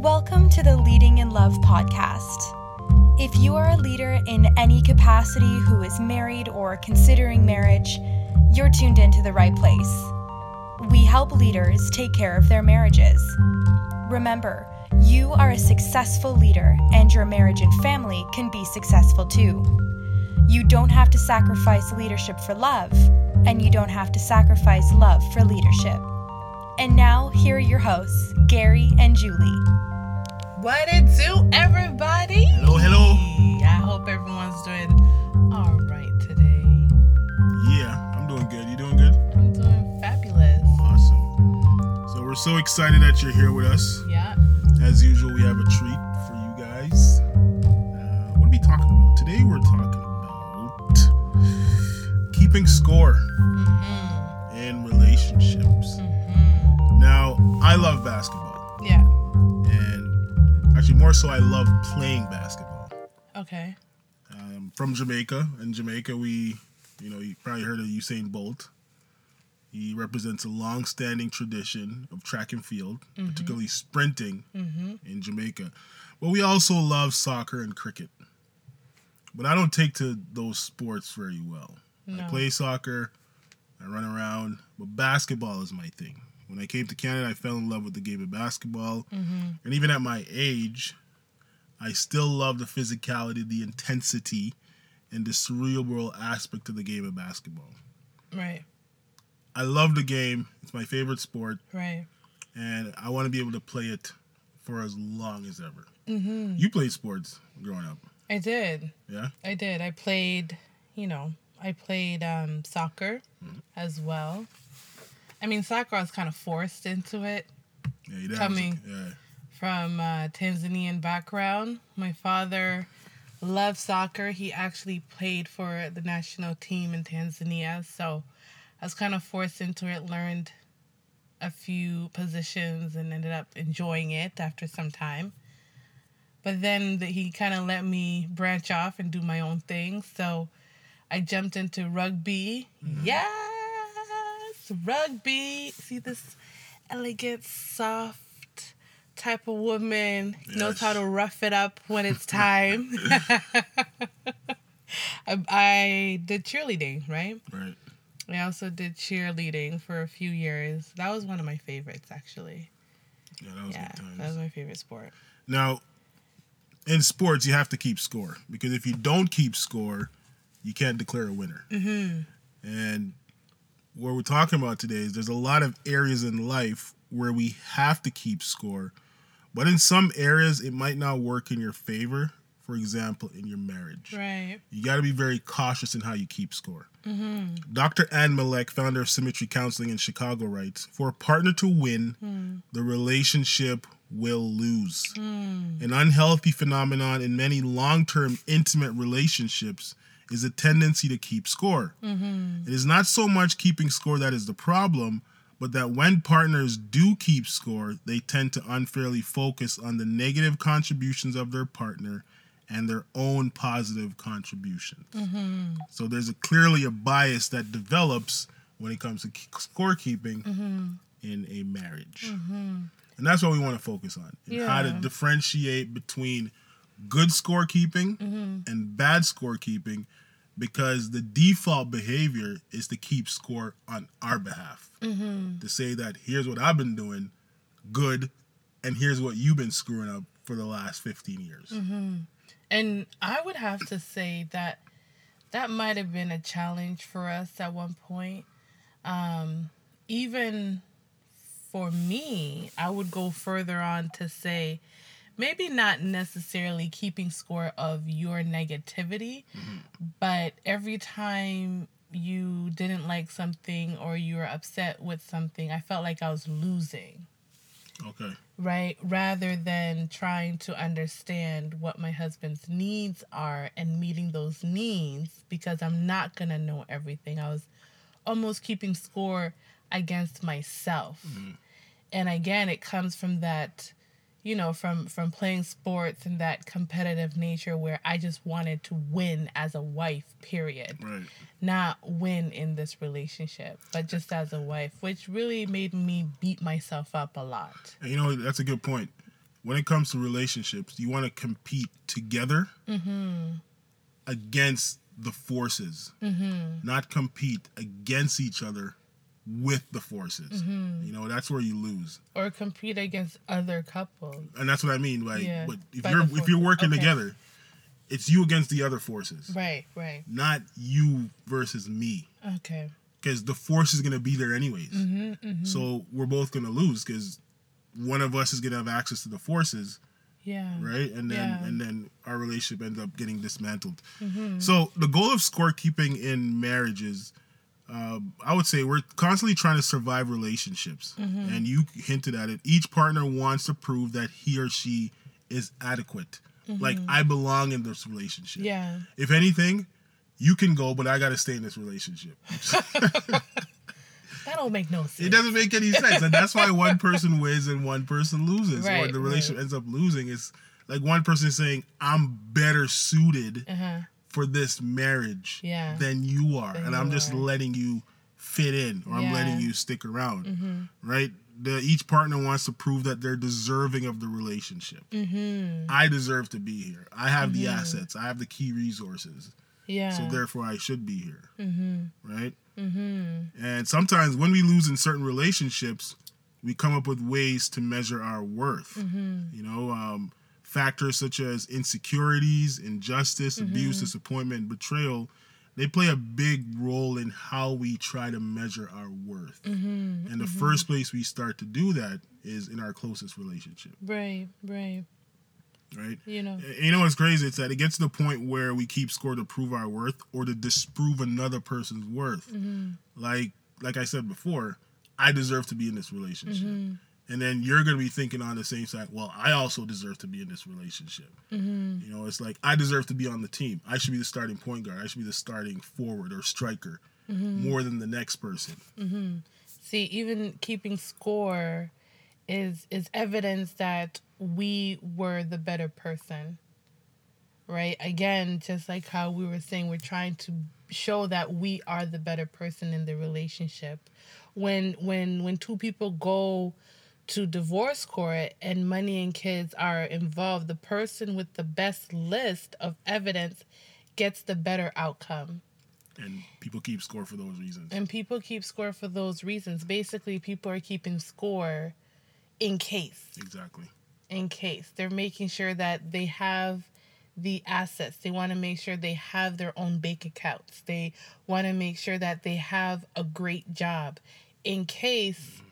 Welcome to the Leading in Love podcast. If you are a leader in any capacity who is married or considering marriage, you're tuned into the right place. We help leaders take care of their marriages. Remember, you are a successful leader, and your marriage and family can be successful too. You don't have to sacrifice leadership for love, and you don't have to sacrifice love for leadership. And now, here are your hosts, Gary and Julie. What it do, everybody? Hello, hello. I hope everyone's doing all right today. Yeah, I'm doing good. You doing good? I'm doing fabulous. Awesome. So we're so excited that you're here with us. Yeah. As usual, we have a treat for you guys. Uh, what are we talking about? Today we're talking about keeping score Mm-hmm. in relationships. Mm-hmm. Now, I love basketball. Actually, more so, I love playing basketball. Okay. Um, from Jamaica. In Jamaica, we, you know, you probably heard of Usain Bolt. He represents a long-standing tradition of track and field, particularly sprinting Mm-hmm. in Jamaica. But we also love soccer and cricket. But I don't take to those sports very well. No. I play soccer, I run around, but basketball is my thing. When I came to Canada, I fell in love with the game of basketball. Mm-hmm. And even at my age, I still love the physicality, the intensity, and the cerebral aspect of the game of basketball. Right. I love the game. It's my favorite sport, Right. and I want to be able to play it for as long as ever. Mm-hmm. You played sports growing up, I did. yeah? I did. I played, you know, I played um, soccer as well. I mean, soccer was kind of forced into it. Yeah, your dad was- Coming. yeah. from uh, Tanzanian background. My father loved soccer. He actually played for the national team in Tanzania, so I was kind of forced into it. Learned a few positions and ended up enjoying it after some time. But then the, he kind of let me branch off and do my own thing. So I jumped into rugby. Yes, rugby. See this elegant, soft type of woman knows how to rough it up when it's time. I, I did cheerleading, right? Right. I also did cheerleading for a few years. That was one of my favorites, actually. Yeah, that was Yeah, that was my favorite sport. Now, in sports, you have to keep score because if you don't keep score, you can't declare a winner. Mm-hmm. And what we're talking about today is there's a lot of areas in life where we have to keep score, but in some areas it might not work in your favor. For example, in your marriage, Right. you got to be very cautious in how you keep score. Mm-hmm. Dr. Ann Malek, founder of Symmetry Counseling in Chicago, writes For a partner to win, Mm. the relationship will lose. Mm. An unhealthy phenomenon in many long term intimate relationships is a tendency to keep score. Mm-hmm. It is not so much keeping score that is the problem, but that when partners do keep score, they tend to unfairly focus on the negative contributions of their partner and their own positive contributions. Mm-hmm. So there's a, clearly a bias that develops when it comes to scorekeeping Mm-hmm. in a marriage. And that's what we want to focus on. and How to differentiate between good scorekeeping Mm-hmm. and bad scorekeeping because the default behavior is to keep score on our behalf. Mm-hmm. To say that here's what I've been doing good and here's what you've been screwing up for the last 15 years. Mm-hmm. And I would have to say that that might have been a challenge for us at one point. Um, even for me, I would go further on to say maybe not necessarily keeping score of your negativity, mm-hmm. but every time you didn't like something or you were upset with something, I felt like I was losing Okay. right? Rather than trying to understand what my husband's needs are and meeting those needs because I'm not going to know everything. I was almost keeping score against myself. Mm-hmm. And again, it comes from that you know from from playing sports and that competitive nature where I just wanted to win as a wife period Right. not win in this relationship, but just as a wife, which really made me beat myself up a lot. And you know, that's a good point. when it comes to relationships, you want to compete together mm-hmm. against the forces, mm-hmm. not compete against each other with the forces. You know, that's where you lose. Or compete against other couples. And that's what I mean. Like, Yeah, but if you're if you're working Okay. together, it's you against the other forces, Right, right. not you versus me. Okay. Because the force is gonna be there anyways. Mm-hmm, So we're both gonna lose because one of us is gonna have access to the forces, Yeah. right? And then Yeah. and then our relationship ends up getting dismantled. Mm-hmm. So the goal of scorekeeping in marriages, um, I would say, we're constantly trying to survive relationships, Mm-hmm. and you hinted at it. Each partner wants to prove that he or she is adequate. Like I belong in this relationship. Mm-hmm. Yeah. If anything, you can go, but I got to stay in this relationship. That don't make no sense. It doesn't make any sense, and that's why one person wins and one person loses, or the relationship right. ends up losing. It's like one person saying, "I'm better suited Uh-huh. For this marriage Yeah. than you are, Than and I'm just are. letting you fit in, or I'm Mm-hmm. letting you stick around." Right? The, each partner wants to prove that they're deserving of the relationship. Mm-hmm. I deserve to be here. I have the assets. I have the key resources. Yeah. so therefore I should be here. mm-hmm. Right? Mm-hmm. And sometimes when we lose in certain relationships, we come up with ways to measure our worth. Mm-hmm. You know, um, factors such as insecurities, injustice, Mm-hmm. abuse, disappointment, betrayal, they play a big role in how we try to measure our worth. Mm-hmm. And the first place we start to do that is in our closest relationship, Right, right. right? You know. And You know what's crazy? It's that it gets to the point where we keep score to prove our worth or to disprove another person's worth. Like like I said before, I deserve to be in this relationship. And then you're gonna be thinking on the same side, well, I also deserve to be in this relationship. Mm-hmm. You know, it's like I deserve to be on the team. I should be the starting point guard. I should be the starting forward or striker mm-hmm. more than the next person. Mm-hmm. See, even keeping score is is evidence that we were the better person. Right? Again, just like how we were saying we're trying to show that we are the better person in the relationship. When when when two people go to divorce court and money and kids are involved, the person with the best list of evidence gets the better outcome. And people keep score for those reasons. And people keep score for those reasons. Basically, people are keeping score in case, Exactly. in case. They're making sure that they have the assets. They want to make sure they have their own bank accounts. They want to make sure that they have a great job in case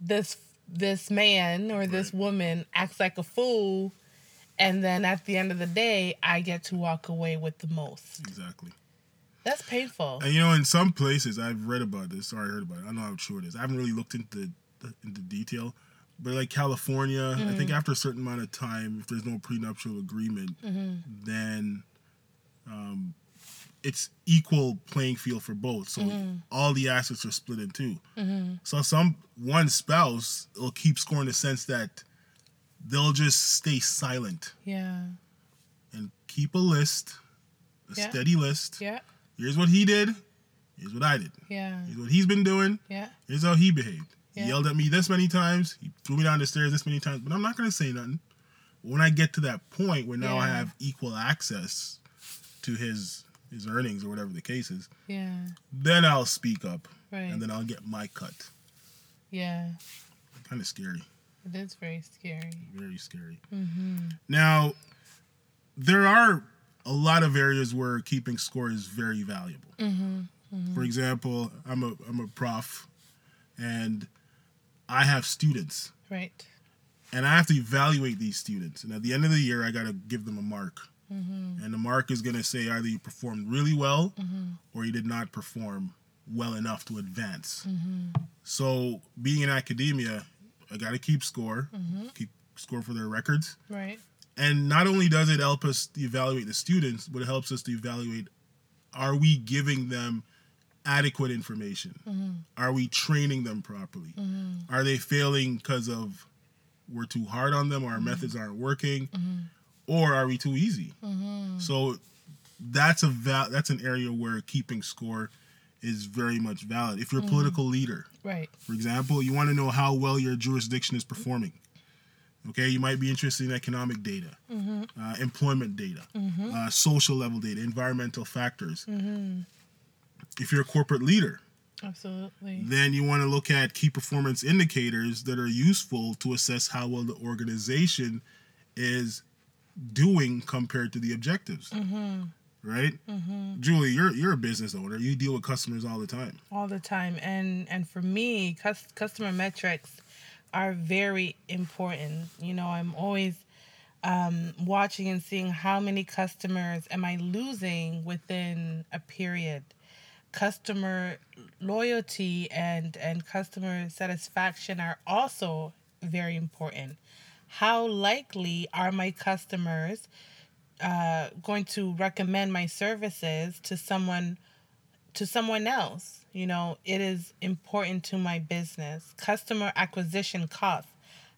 this this man or this woman acts like a fool and then at the end of the day I get to walk away with the most. Exactly. That's painful. And you know, in some places, I've read about this or I heard about it. I don't know how true it is. I haven't really looked into into detail, but like California, I think after a certain amount of time, if there's no prenuptial agreement, then um, it's equal playing field for both. So mm-hmm. all the assets are split in 2 mm-hmm. So some one spouse will keep scoring the sense that they'll just stay silent Yeah. and keep a list, a Yeah. steady list. Yeah. Here's what he did. Here's what I did. Yeah. Here's what he's been doing. Yeah. Here's how he behaved. He Yeah. yelled at me this many times. He threw me down the stairs this many times. But I'm not going to say nothing. When I get to that point where now I have equal access to his his earnings or whatever the case is, Yeah. then I'll speak up Right. and then I'll get my cut. Yeah. Kind of scary. It is very scary. Very scary. Mm-hmm. Now, there are a lot of areas where keeping score is very valuable. Mm-hmm. For example, I'm a I'm a prof, and I have students, Right. and I have to evaluate these students. And at the end of the year, I got to give them a mark, Mm-hmm. and the mark is going to say either you performed really well or you did not perform well enough to advance. Mm-hmm. So, being in academia, I got to keep score, Mm-hmm. keep score for their records. Right. And not only does it help us to evaluate the students, but it helps us to evaluate are we giving them adequate information? Are we training them properly? Are they failing because of we're too hard on them or our methods aren't working? Or are we too easy? Mm-hmm. So that's a val- that's an area where keeping score is very much valid. If you're a mm-hmm. political leader, Right. for example, you want to know how well your jurisdiction is performing. Okay, you might be interested in economic data, mm-hmm. uh, employment data, uh, social level data, environmental factors. If you're a corporate leader, Absolutely. then you want to look at key performance indicators that are useful to assess how well the organization is doing compared to the objectives. Right, Julie, you're you're a business owner. You deal with customers all the time. all the time. And and for me cus- customer metrics are very important. You know i'm always um, watching and seeing how many customers am i losing within a period. Customer loyalty and and customer satisfaction are also very important how likely are my customers uh, going to recommend my services to someone to someone else. You know, it is important to my business. Customer acquisition cost.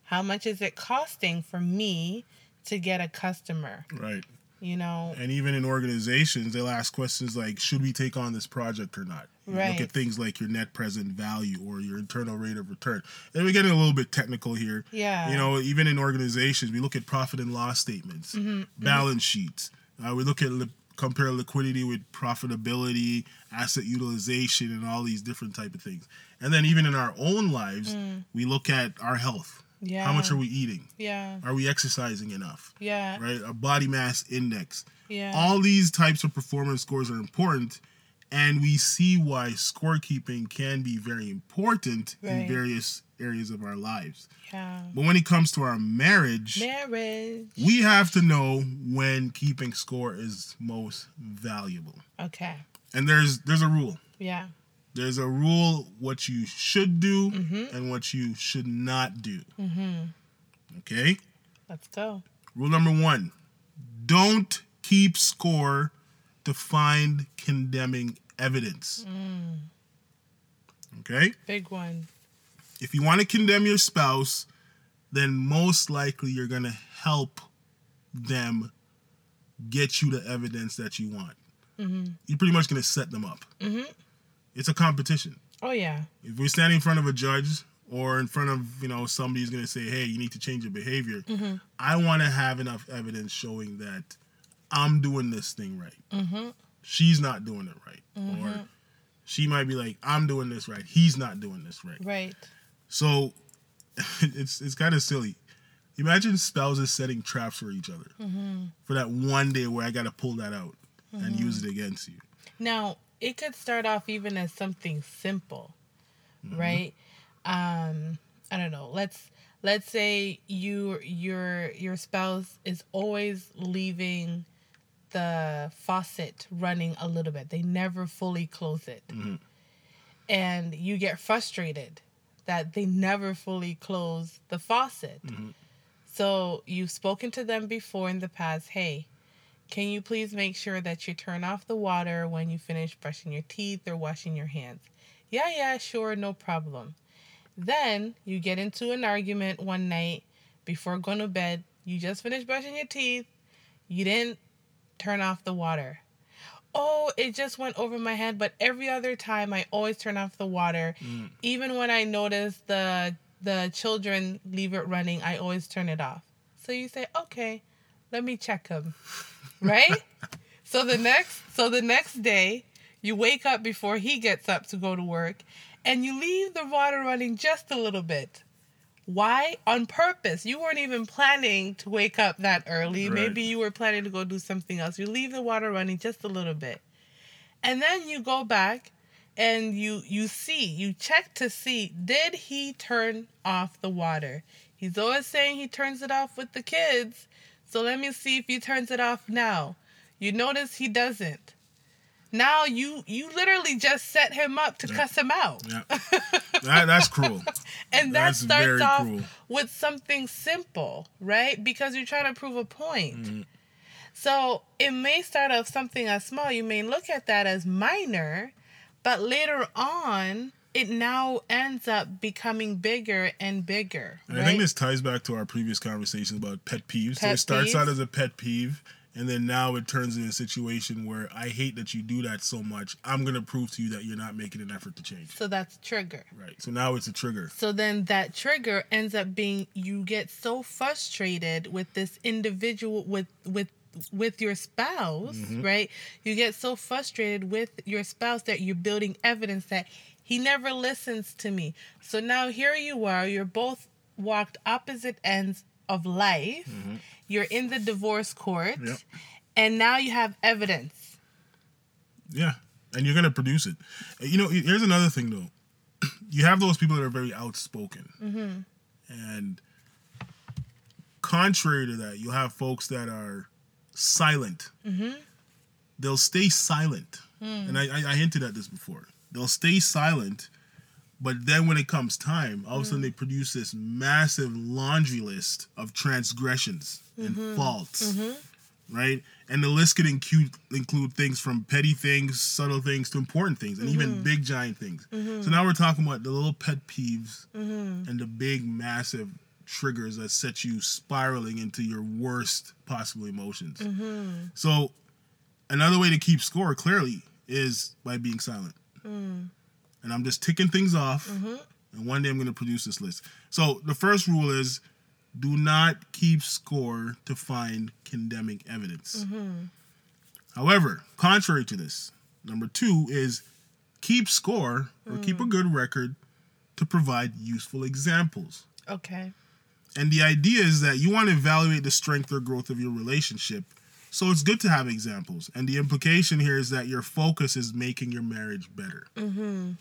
How much is it costing for me to get a customer? Right. You know, And even in organizations, they'll ask questions like, should we take on this project or not? You Look at things like your net present value or your internal rate of return. And we're getting a little bit technical here. Yeah. You know, even in organizations, we look at profit and loss statements, Mm-hmm, balance sheets. Uh, we look at li- compare liquidity with profitability, asset utilization, and all these different type of things. And then even in our own lives, we look at our health. Mm. yeah. How much are we eating? Yeah. Are we exercising enough? Yeah. Right? Our body mass index Yeah. all these types of performance scores are important and we see why scorekeeping can be very important in various areas of our lives yeah. but when it comes to our marriage Marriage. we have to know when keeping score is most valuable Okay. and there's there's a rule Yeah. there's a rule what you should do Mm-hmm. and what you should not do Mm-hmm. okay Let's go. Rule number one don't keep score to find condemning evidence. Mm. Okay? Big one. If you want to condemn your spouse, then most likely you're going to help them get you the evidence that you want. Mm-hmm. You're pretty much going to set them up. Mm-hmm. It's a competition. Oh yeah. If we're standing in front of a judge or in front of, you know, somebody's going to say, hey, you need to change your behavior, mm-hmm. I want to have enough evidence showing that I'm doing this thing right. Mm-hmm. She's not doing it right. Or mm-hmm. she might be like, I'm doing this right. He's not doing this right. Right. So it's it's kind of silly. Imagine spouses setting traps for each other mm-hmm. for that one day where I got to pull that out and use it against you. Now, it could start off even as something simple, right? Um, I don't know. Let's let's say you your your spouse is always leaving the faucet running a little bit. They never fully close it. Mm-hmm. And you get frustrated that they never fully close the faucet. Mm-hmm. So you've spoken to them before in the past, hey, can you please make sure that you turn off the water when you finish brushing your teeth or washing your hands? Yeah, yeah, sure, no problem. Then you get into an argument one night before going to bed. You just finished brushing your teeth. You didn't turn off the water. Oh, it just went over my head, but every other time I always turn off the water. Mm. Even when I notice the the children leave it running, I always turn it off. So you say, "Okay, let me check them." right? so the next so the next day, you wake up before he gets up to go to work and you leave the water running just a little bit. Why? On purpose. You weren't even planning to wake up that early. Right. Maybe you were planning to go do something else. You leave the water running just a little bit. And then you go back and you you see, you check to see did he turn off the water? He's always saying he turns it off with the kids. So let me see if he turns it off now. You notice he doesn't. Now you you literally just set him up to cuss him out. Yeah. that, that's cruel. And that That's starts off cruel. with something simple, right? Because you're trying to prove a point. Mm-hmm. So it may start off something as small. You may look at that as minor, but later on, it now ends up becoming bigger and bigger. And right? I think this ties back to our previous conversation about pet peeves. so it starts peeves. out as a pet peeve, and then now it turns into a situation where I hate that you do that so much. I'm gonna prove to you that you're not making an effort to change. So that's trigger. Right. So now it's a trigger. So then that trigger ends up being you get so frustrated with this individual with with with your spouse, mm-hmm. right? You get so frustrated with your spouse that you're building evidence that he never listens to me. So now here you are, you're both walked opposite ends of life. Mm-hmm. You're in the divorce court. Yep. And now you have evidence. Yeah, and you're gonna produce it. You know, here's another thing though. You have those people that are very outspoken, mm-hmm. and contrary to that, you'll have folks that are silent. Mm-hmm. They'll stay silent, hmm. and I, I, I hinted at this before. They'll stay silent, but then when it comes time, all of a sudden mm. they produce this massive laundry list of transgressions and mm-hmm. faults mm-hmm. right? And the list could include include things from petty things, subtle things, to important things, and even mm-hmm. big giant things. So now we're talking about the little pet peeves and the big massive triggers that set you spiraling into your worst possible emotions. So another way to keep score clearly is by being silent. Mm. And I'm just ticking things off. Mm-hmm. And one day I'm going to produce this list. So the first rule is do not keep score to find condemning evidence. Mm-hmm. However, contrary to this, number two is keep score or keep a mm. good record to provide useful examples. Okay. And the idea is that you want to evaluate the strength or growth of your relationship. So it's good to have examples. And the implication here is that your focus is making your marriage better. Mm-hmm.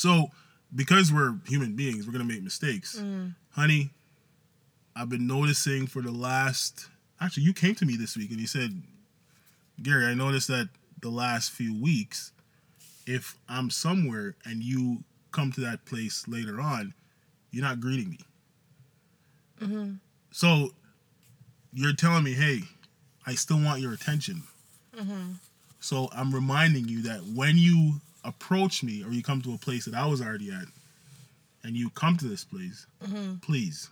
So because we're human beings, we're going to make mistakes. Mm. Honey, I've been noticing for the last. Actually, you came to me this week and you said, Gary, I noticed that the last few weeks, if I'm somewhere and you come to that place later on, you're not greeting me. Mm-hmm. So you're telling me, hey, I still want your attention. Mm-hmm. So I'm reminding you that when you approach me or you come to a place that I was already at, and you come to this place, please,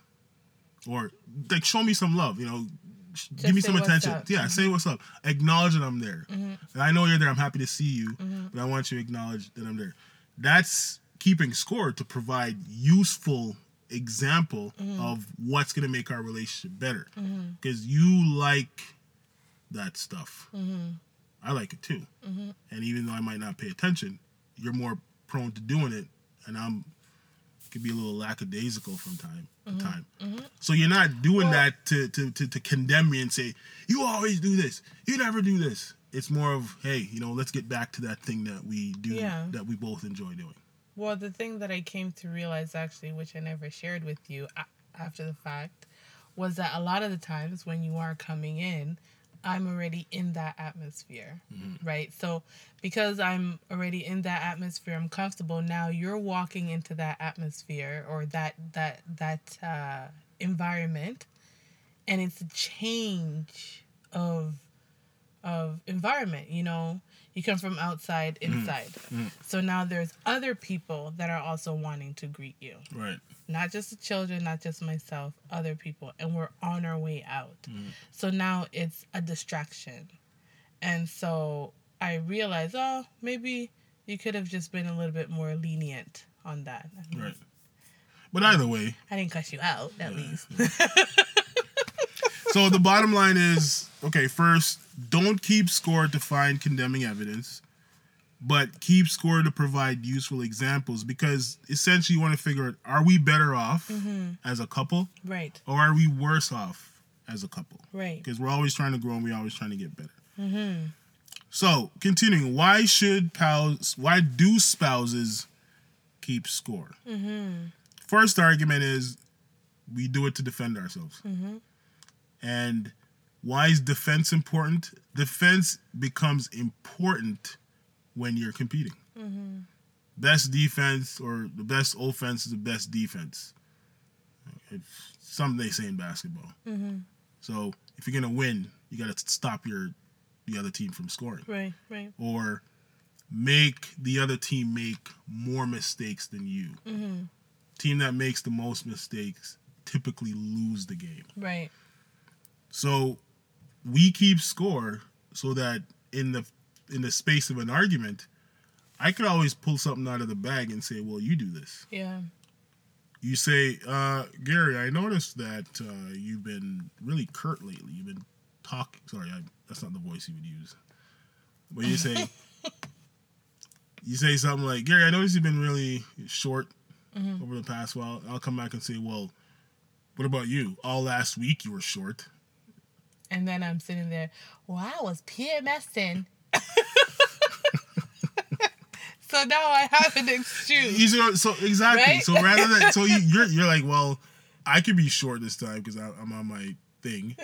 or like show me some love. You know, sh- give me some attention. Yeah, say what's up. Acknowledge that I'm there. And I know you're there. I'm happy to see you, but I want you to acknowledge that I'm there. That's keeping score to provide useful example of what's going to make our relationship better because you like that stuff i like it too. Mm-hmm. And even though i might not pay attention you're more prone to doing it and i'm could be a little lackadaisical from time to mm-hmm. time. Mm-hmm. So you're not doing that to, to, to, to condemn me and say you always do this. You never do this. It's more of hey you know let's get back to that thing that we do Yeah. that we both enjoy doing. Well, the thing that I came to realize actually, which I never shared with you after the fact, was that a lot of the times when you are coming in, I'm already in that atmosphere, right? So because I'm already in that atmosphere, I'm comfortable. Now you're walking into that atmosphere or that that that uh, environment, and it's a change of of environment. You know, you come from outside mm. inside. Mm. So now there's other people that are also wanting to greet you. right Not just the children, not just myself, other people. And we're on our way out. Mm. So now it's a distraction. And so I realized, oh, maybe you could have just been a little bit more lenient on that. I mean, right but either way I didn't cuss you out, at least. So the bottom line is okay, first, don't keep score to find condemning evidence, but keep score to provide useful examples because essentially you want to figure out are we better off mm-hmm. as a couple right, or are we worse off as a couple? right. Because we're always trying to grow and we're always trying to get better. Mm-hmm. So, continuing, why should pals, why do spouses keep score? Mm-hmm. First argument is we do it to defend ourselves. And why is defense important? Defense becomes important when you're competing. Mm-hmm. Best defense or the best offense is the best defense. It's something they say in basketball. Mm-hmm. So if you're gonna win, you gotta stop your the other team from scoring, Right, right. or make the other team make more mistakes than you. Mm-hmm. Team that makes the most mistakes typically lose the game. Right. So we keep score so that in the in the space of an argument, I could always pull something out of the bag and say, "Well, you do this." Yeah. You say, uh, "Gary, I noticed that uh, you've been really curt lately. You've been talking." Sorry, I, that's not the voice you would use. But you say, you say something like, "Gary, I noticed you've been really short over the past while." I'll come back and say, "Well, what about you? All last week you were short." And then I'm sitting there, well, I was PMSing. so now I have an excuse. See, so exactly. Right? So rather than so you, you're you're like, well, I could be short this time because I'm on my thing.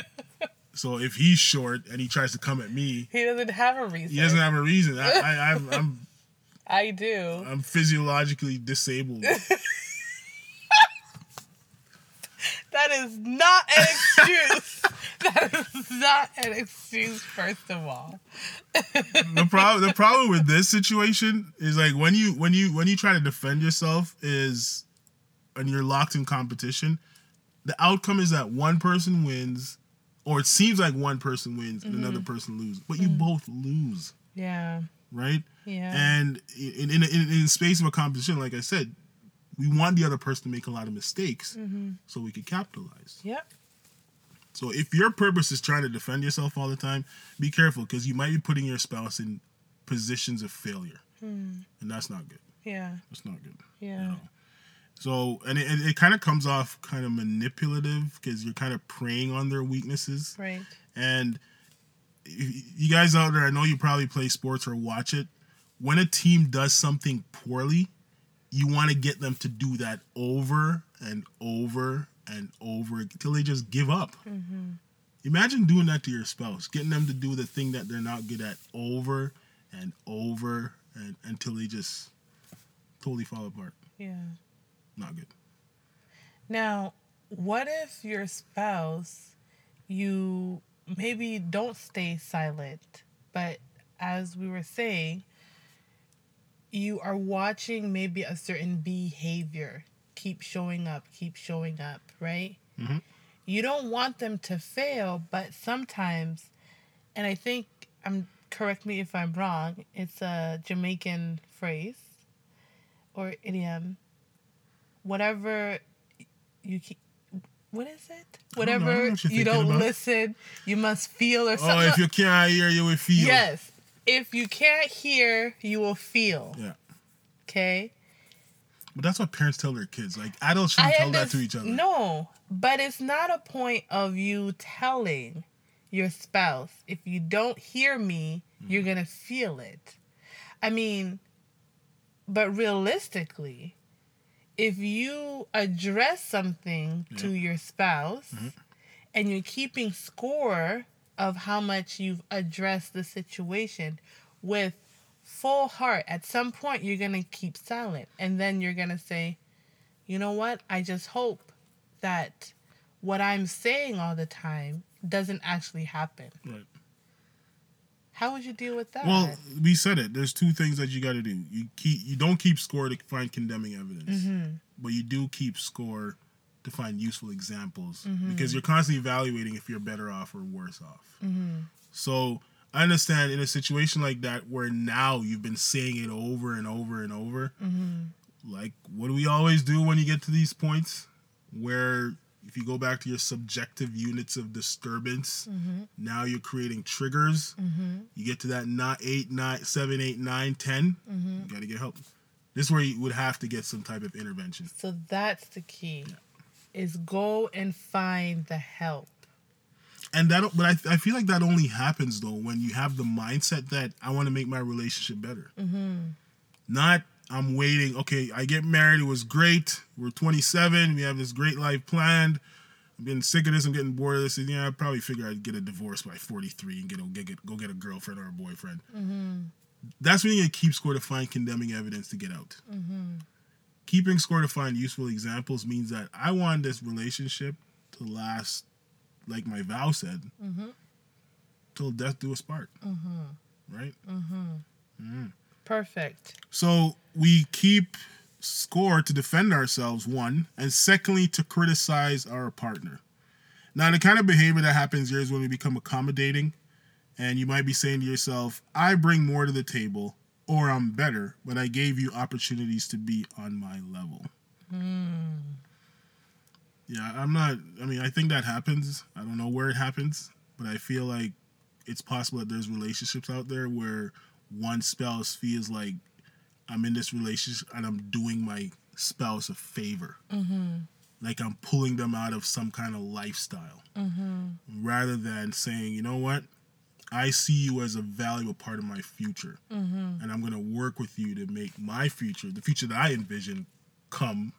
so if he's short and he tries to come at me, He doesn't have a reason. he doesn't have a reason. I, I I'm, I'm I do. I'm physiologically disabled. That is not an excuse. that is not an excuse, first of all. the problem the problem with this situation is like when you when you when you try to defend yourself is and you're locked in competition, the outcome is that one person wins, or it seems like one person wins and another mm-hmm. person loses, but you mm-hmm. both lose, Yeah. right? Yeah. And in in, in in space of a competition, like I said, we want the other person to make a lot of mistakes mm-hmm. so we could capitalize. yep. So if your purpose is trying to defend yourself all the time, be careful because you might be putting your spouse in positions of failure, hmm. and that's not good. Yeah. That's not good. Yeah. know. So and it, it kind of comes off kind of manipulative because you're kind of preying on their weaknesses. Right. And you guys out there, I know you probably play sports or watch it. When a team does something poorly, you want to get them to do that over and over and over until they just give up. Mm-hmm. Imagine doing that to your spouse, getting them to do the thing that they're not good at over and over and until they just totally fall apart. Yeah. Not good. Now, what if your spouse, you maybe don't stay silent, but as we were saying, you are watching maybe a certain behavior keep showing up, keep showing up, right? Mhm. You don't want them to fail, but sometimes, and I think I'm correct me if I'm wrong. It's a Jamaican phrase or idiom. Whatever you keep. What is it? don't don't Whatever you're you don't about. listen, you must feel or something. Oh, if you can't hear, you will feel. yes. If you can't hear, you will feel. Yeah. Okay. But that's what parents tell their kids. Like adults shouldn't tell that to each other. No, but it's not a point of you telling your spouse, if you don't hear me, Mm-hmm. you're going to feel it. I mean, but realistically, if you address something to your spouse Mm-hmm. and you're keeping score of how much you've addressed the situation with full heart, at some point you're going to keep silent. And then you're going to say, you know what? I just hope that what I'm saying all the time doesn't actually happen. Right. How would you deal with that? Well, we said it. There's two things that you got to do. You keep you don't keep score to find condemning evidence, Mm-hmm. but you do keep score to find useful examples Mm-hmm. because you're constantly evaluating if you're better off or worse off. Mm-hmm. So I understand in a situation like that where now you've been saying it over and over and over. Mm-hmm. Like, what do we always do when you get to these points where if you go back to your subjective units of disturbance, Mm-hmm. now you're creating triggers. You get to that not eight, nine, seven, eight, nine, ten. Mm-hmm. You got to get help. This is where you would have to get some type of intervention. So that's the key. Is go and find the help. And that, but I, I feel like that only happens though when you have the mindset that I want to make my relationship better. Mm-hmm. Not I'm waiting. Okay, I get married. It was great. We're 27. We have this great life planned. I'm getting sick of this. I'm getting bored of this. And yeah, I probably figure I'd get a divorce by 43 and get a, get, get go get a girlfriend or a boyfriend. Mm-hmm. That's when you keep score to find condemning evidence to get out. Mm-hmm. Keeping score to find useful examples means that I want this relationship to last, like my vow said, mm-hmm. till death do us part. Mm-hmm. Right. Mm-hmm. Perfect. So we keep score to defend ourselves, one, and secondly, to criticize our partner. Now, the kind of behavior that happens here is when we become accommodating, and you might be saying to yourself, I bring more to the table, or I'm better, but I gave you opportunities to be on my level. Hmm. Yeah, I'm not, I mean, I think that happens. I don't know where it happens, but I feel like it's possible that there's relationships out there where one spouse feels like I'm in this relationship and I'm doing my spouse a favor. Mm-hmm. Like I'm pulling them out of some kind of lifestyle mm-hmm. rather than saying, you know what? I see you as a valuable part of my future. Mm-hmm. And I'm going to work with you to make my future, the future that I envision, come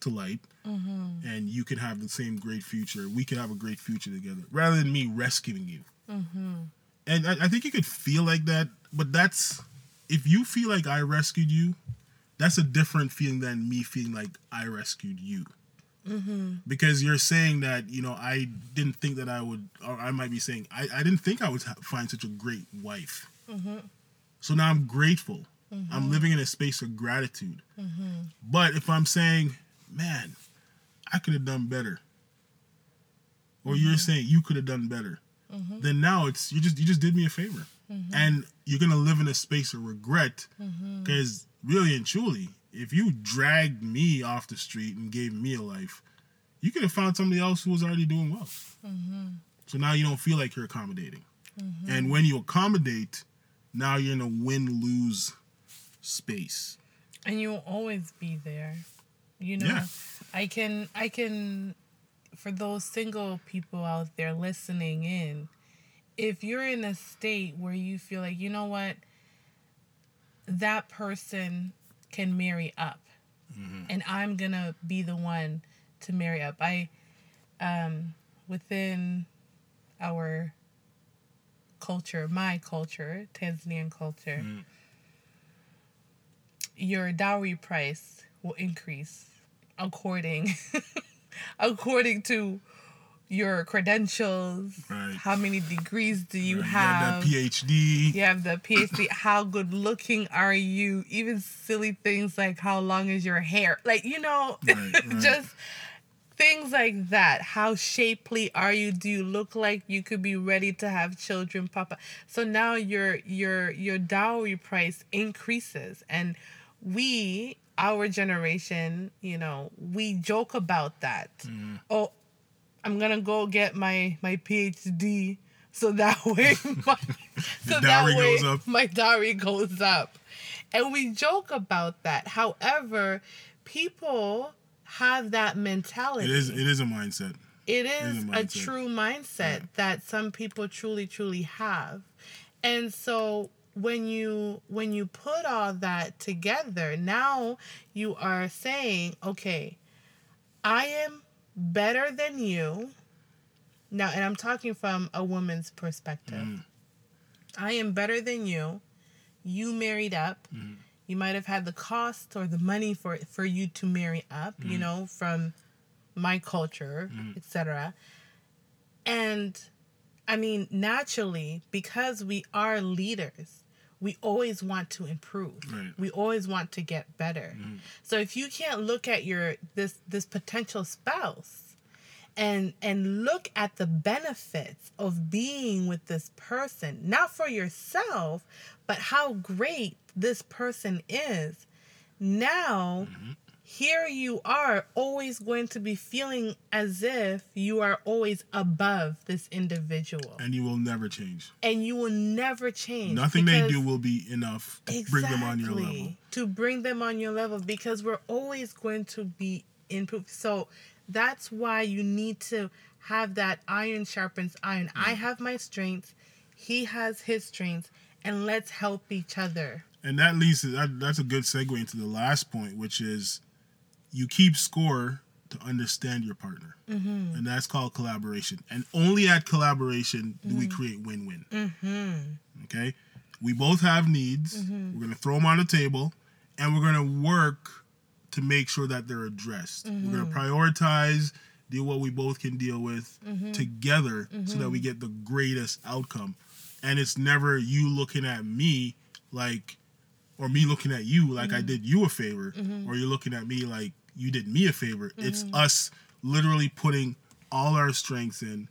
to light. Mm-hmm. And you can have the same great future. We can have a great future together rather than me rescuing you. Mm-hmm. And I, I think you could feel like that, but that's if you feel like I rescued you, that's a different feeling than me feeling like I rescued you. Mm-hmm. Because you're saying that you know I didn't think that I would, or I might be saying I, I didn't think I would ha- find such a great wife. So now I'm grateful. I'm living in a space of gratitude. But if I'm saying, man, I could have done better, or you're mm-hmm. saying you could have done better, mm-hmm. then now it's you just you just did me a favor, mm-hmm. and you're gonna live in a space of regret because really and truly, if you dragged me off the street and gave me a life, you could have found somebody else who was already doing well. So now you don't feel like you're accommodating, and when you accommodate, now you're in a win lose space. and you'll always be there you know? Yeah. i can i can for those single people out there listening in if you're in a state where you feel like you know what? That person can marry up. And i'm gonna be the one to marry up. I um within our culture my culture tanzanian culture your dowry price will increase according according to your credentials. Right. how many degrees do you You have have? That PhD. you have the phd how good looking are you? Even silly things like how long is your hair? Like you know Right, right. just things like that. How shapely are you? Do you look like you could be ready to have children papa so now your your your dowry price increases. And we our generation you know we joke about that. Mm-hmm. oh i'm gonna go get my my phd so that way my, so that way goes up. my dowry goes up. And we joke about that. However people have that mentality. It is it is a mindset. it is is a a, true mindset that some people truly truly have. And so when you when you put all that together now you are saying okay i am better than you. Now and i'm talking from a woman's perspective. Mm. I am better than you. You married up. Mm-hmm. You might have had the cost or the money for for you to marry up you mm-hmm. know from my culture mm-hmm. etc and i mean naturally because we are leaders we always want to improve. Right. we always want to get better. Mm-hmm. So if you can't look at your this this potential spouse and and look at the benefits of being with this person not for yourself but how great this person is now mm-hmm. Here you are always going to be feeling as if you are always above this individual And you will never change. and you will never change Nothing they do will be enough to bring them on your level. To bring them on your level because we're always going to be improved. So that's why you need to have that iron sharpens iron. I mm. have my strengths, he has his strengths, and let's help each other. And that leads to that, that's a good segue into the last point, which is you keep score to understand your partner. Mm-hmm. And that's called collaboration. And only at collaboration do we Mm-hmm. create win win. Okay? We both have needs. Mm-hmm. We're going to throw them on the table and we're going to work to make sure that they're addressed. We're Mm-hmm. going to prioritize, deal what we both can deal with Mm-hmm. together so that we get the greatest outcome. And it's never you looking at me like, or me looking at you like I did you a favor, or you're looking at me like you did me a favor. It's us literally putting all our strengths in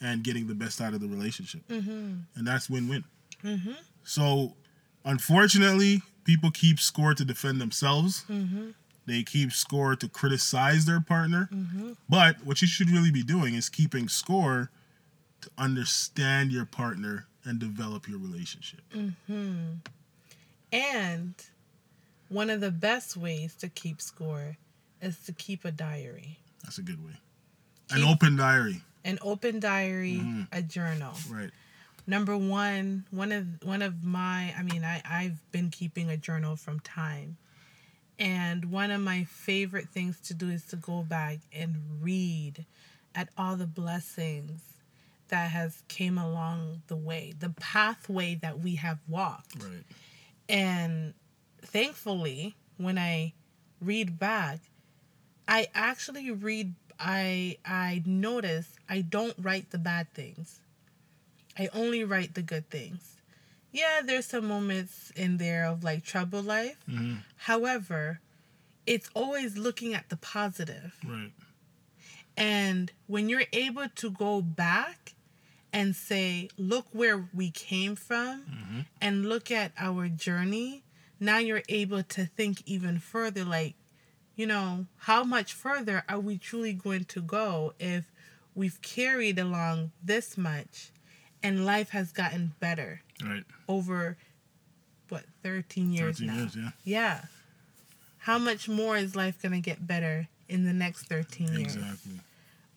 and getting the best out of the relationship. Mm-hmm. And that's win win. Mm-hmm. So, unfortunately, people keep score to defend themselves. Mm-hmm. They keep score to criticize their partner. Mm-hmm. But what you should really be doing is keeping score to understand your partner and develop your relationship. Mm-hmm. And one of the best ways to keep score is to keep a diary. That's a good way. An open diary. An open diary, Mhm. a journal. Right. Number one, one of one of my I mean, I, I've been keeping a journal from time. And one of my favorite things to do is to go back and read at all the blessings that has came along the way, the pathway that we have walked. Right. And thankfully, when I read back, I actually read I I notice I don't write the bad things. I only write the good things. Yeah, there's some moments in there of like trouble life. hmm However, it's always looking at the positive. Right. And when you're able to go back and say, look where we came from hmm and look at our journey, now you're able to think even further like, you know, how much further are we truly going to go if we've carried along this much and life has gotten better Right. over what 13 years 13 now. years, yeah. Yeah. How much more is life going to get better in the next 13 years Exactly.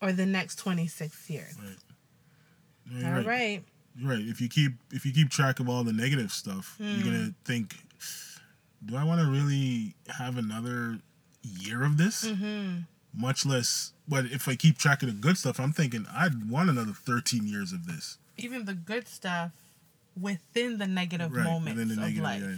or the next 26 years? Right. You're All right. right. Right. If you keep if you keep track of all the negative stuff, you're Hmm. gonna think, do I want to really have another year of this? Mhm. Much less. But if I keep track of the good stuff, I'm thinking I'd want another 13 years of this. Even the good stuff within the negative Right. moments within the of negative, life. yeah, yeah.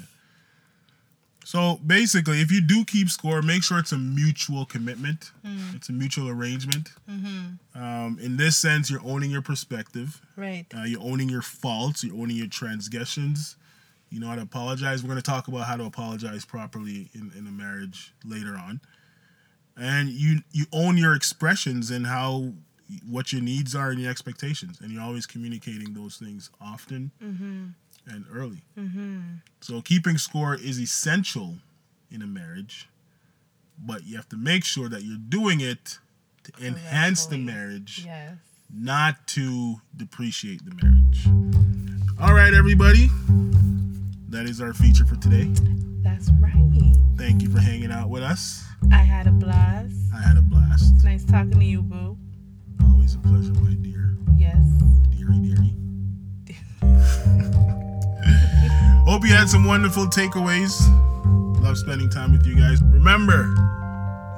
So basically, if you do keep score, make sure it's a mutual commitment. Mm. It's a mutual arrangement. Mm-hmm. Um, in this sense, you're owning your perspective. Right. Uh, you're owning your faults. You're owning your transgressions. You know how to apologize. We're going to talk about how to apologize properly in, in a marriage later on. And you you own your expressions and how what your needs are and your expectations, and you're always communicating those things often Mm-hmm. and early. Mm-hmm. So keeping score is essential in a marriage, but you have to make sure that you're doing it to enhance the marriage Yes. not to depreciate the marriage. All right, everybody. That is our feature for today. That's right. Thank you for hanging out with us. I had a blast. I had a blast. Nice talking to you, boo. Always a pleasure, my dear. Yes. Deary, deary. Hope you had some wonderful takeaways. Love spending time with you guys. Remember,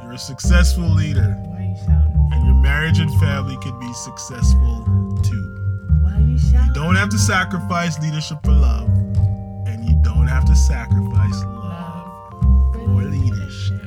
you're a successful leader, Why are you shouting? and your marriage and family could be successful too. Why are you shouting? You don't have to sacrifice leadership for love, don't have to sacrifice love or leadership.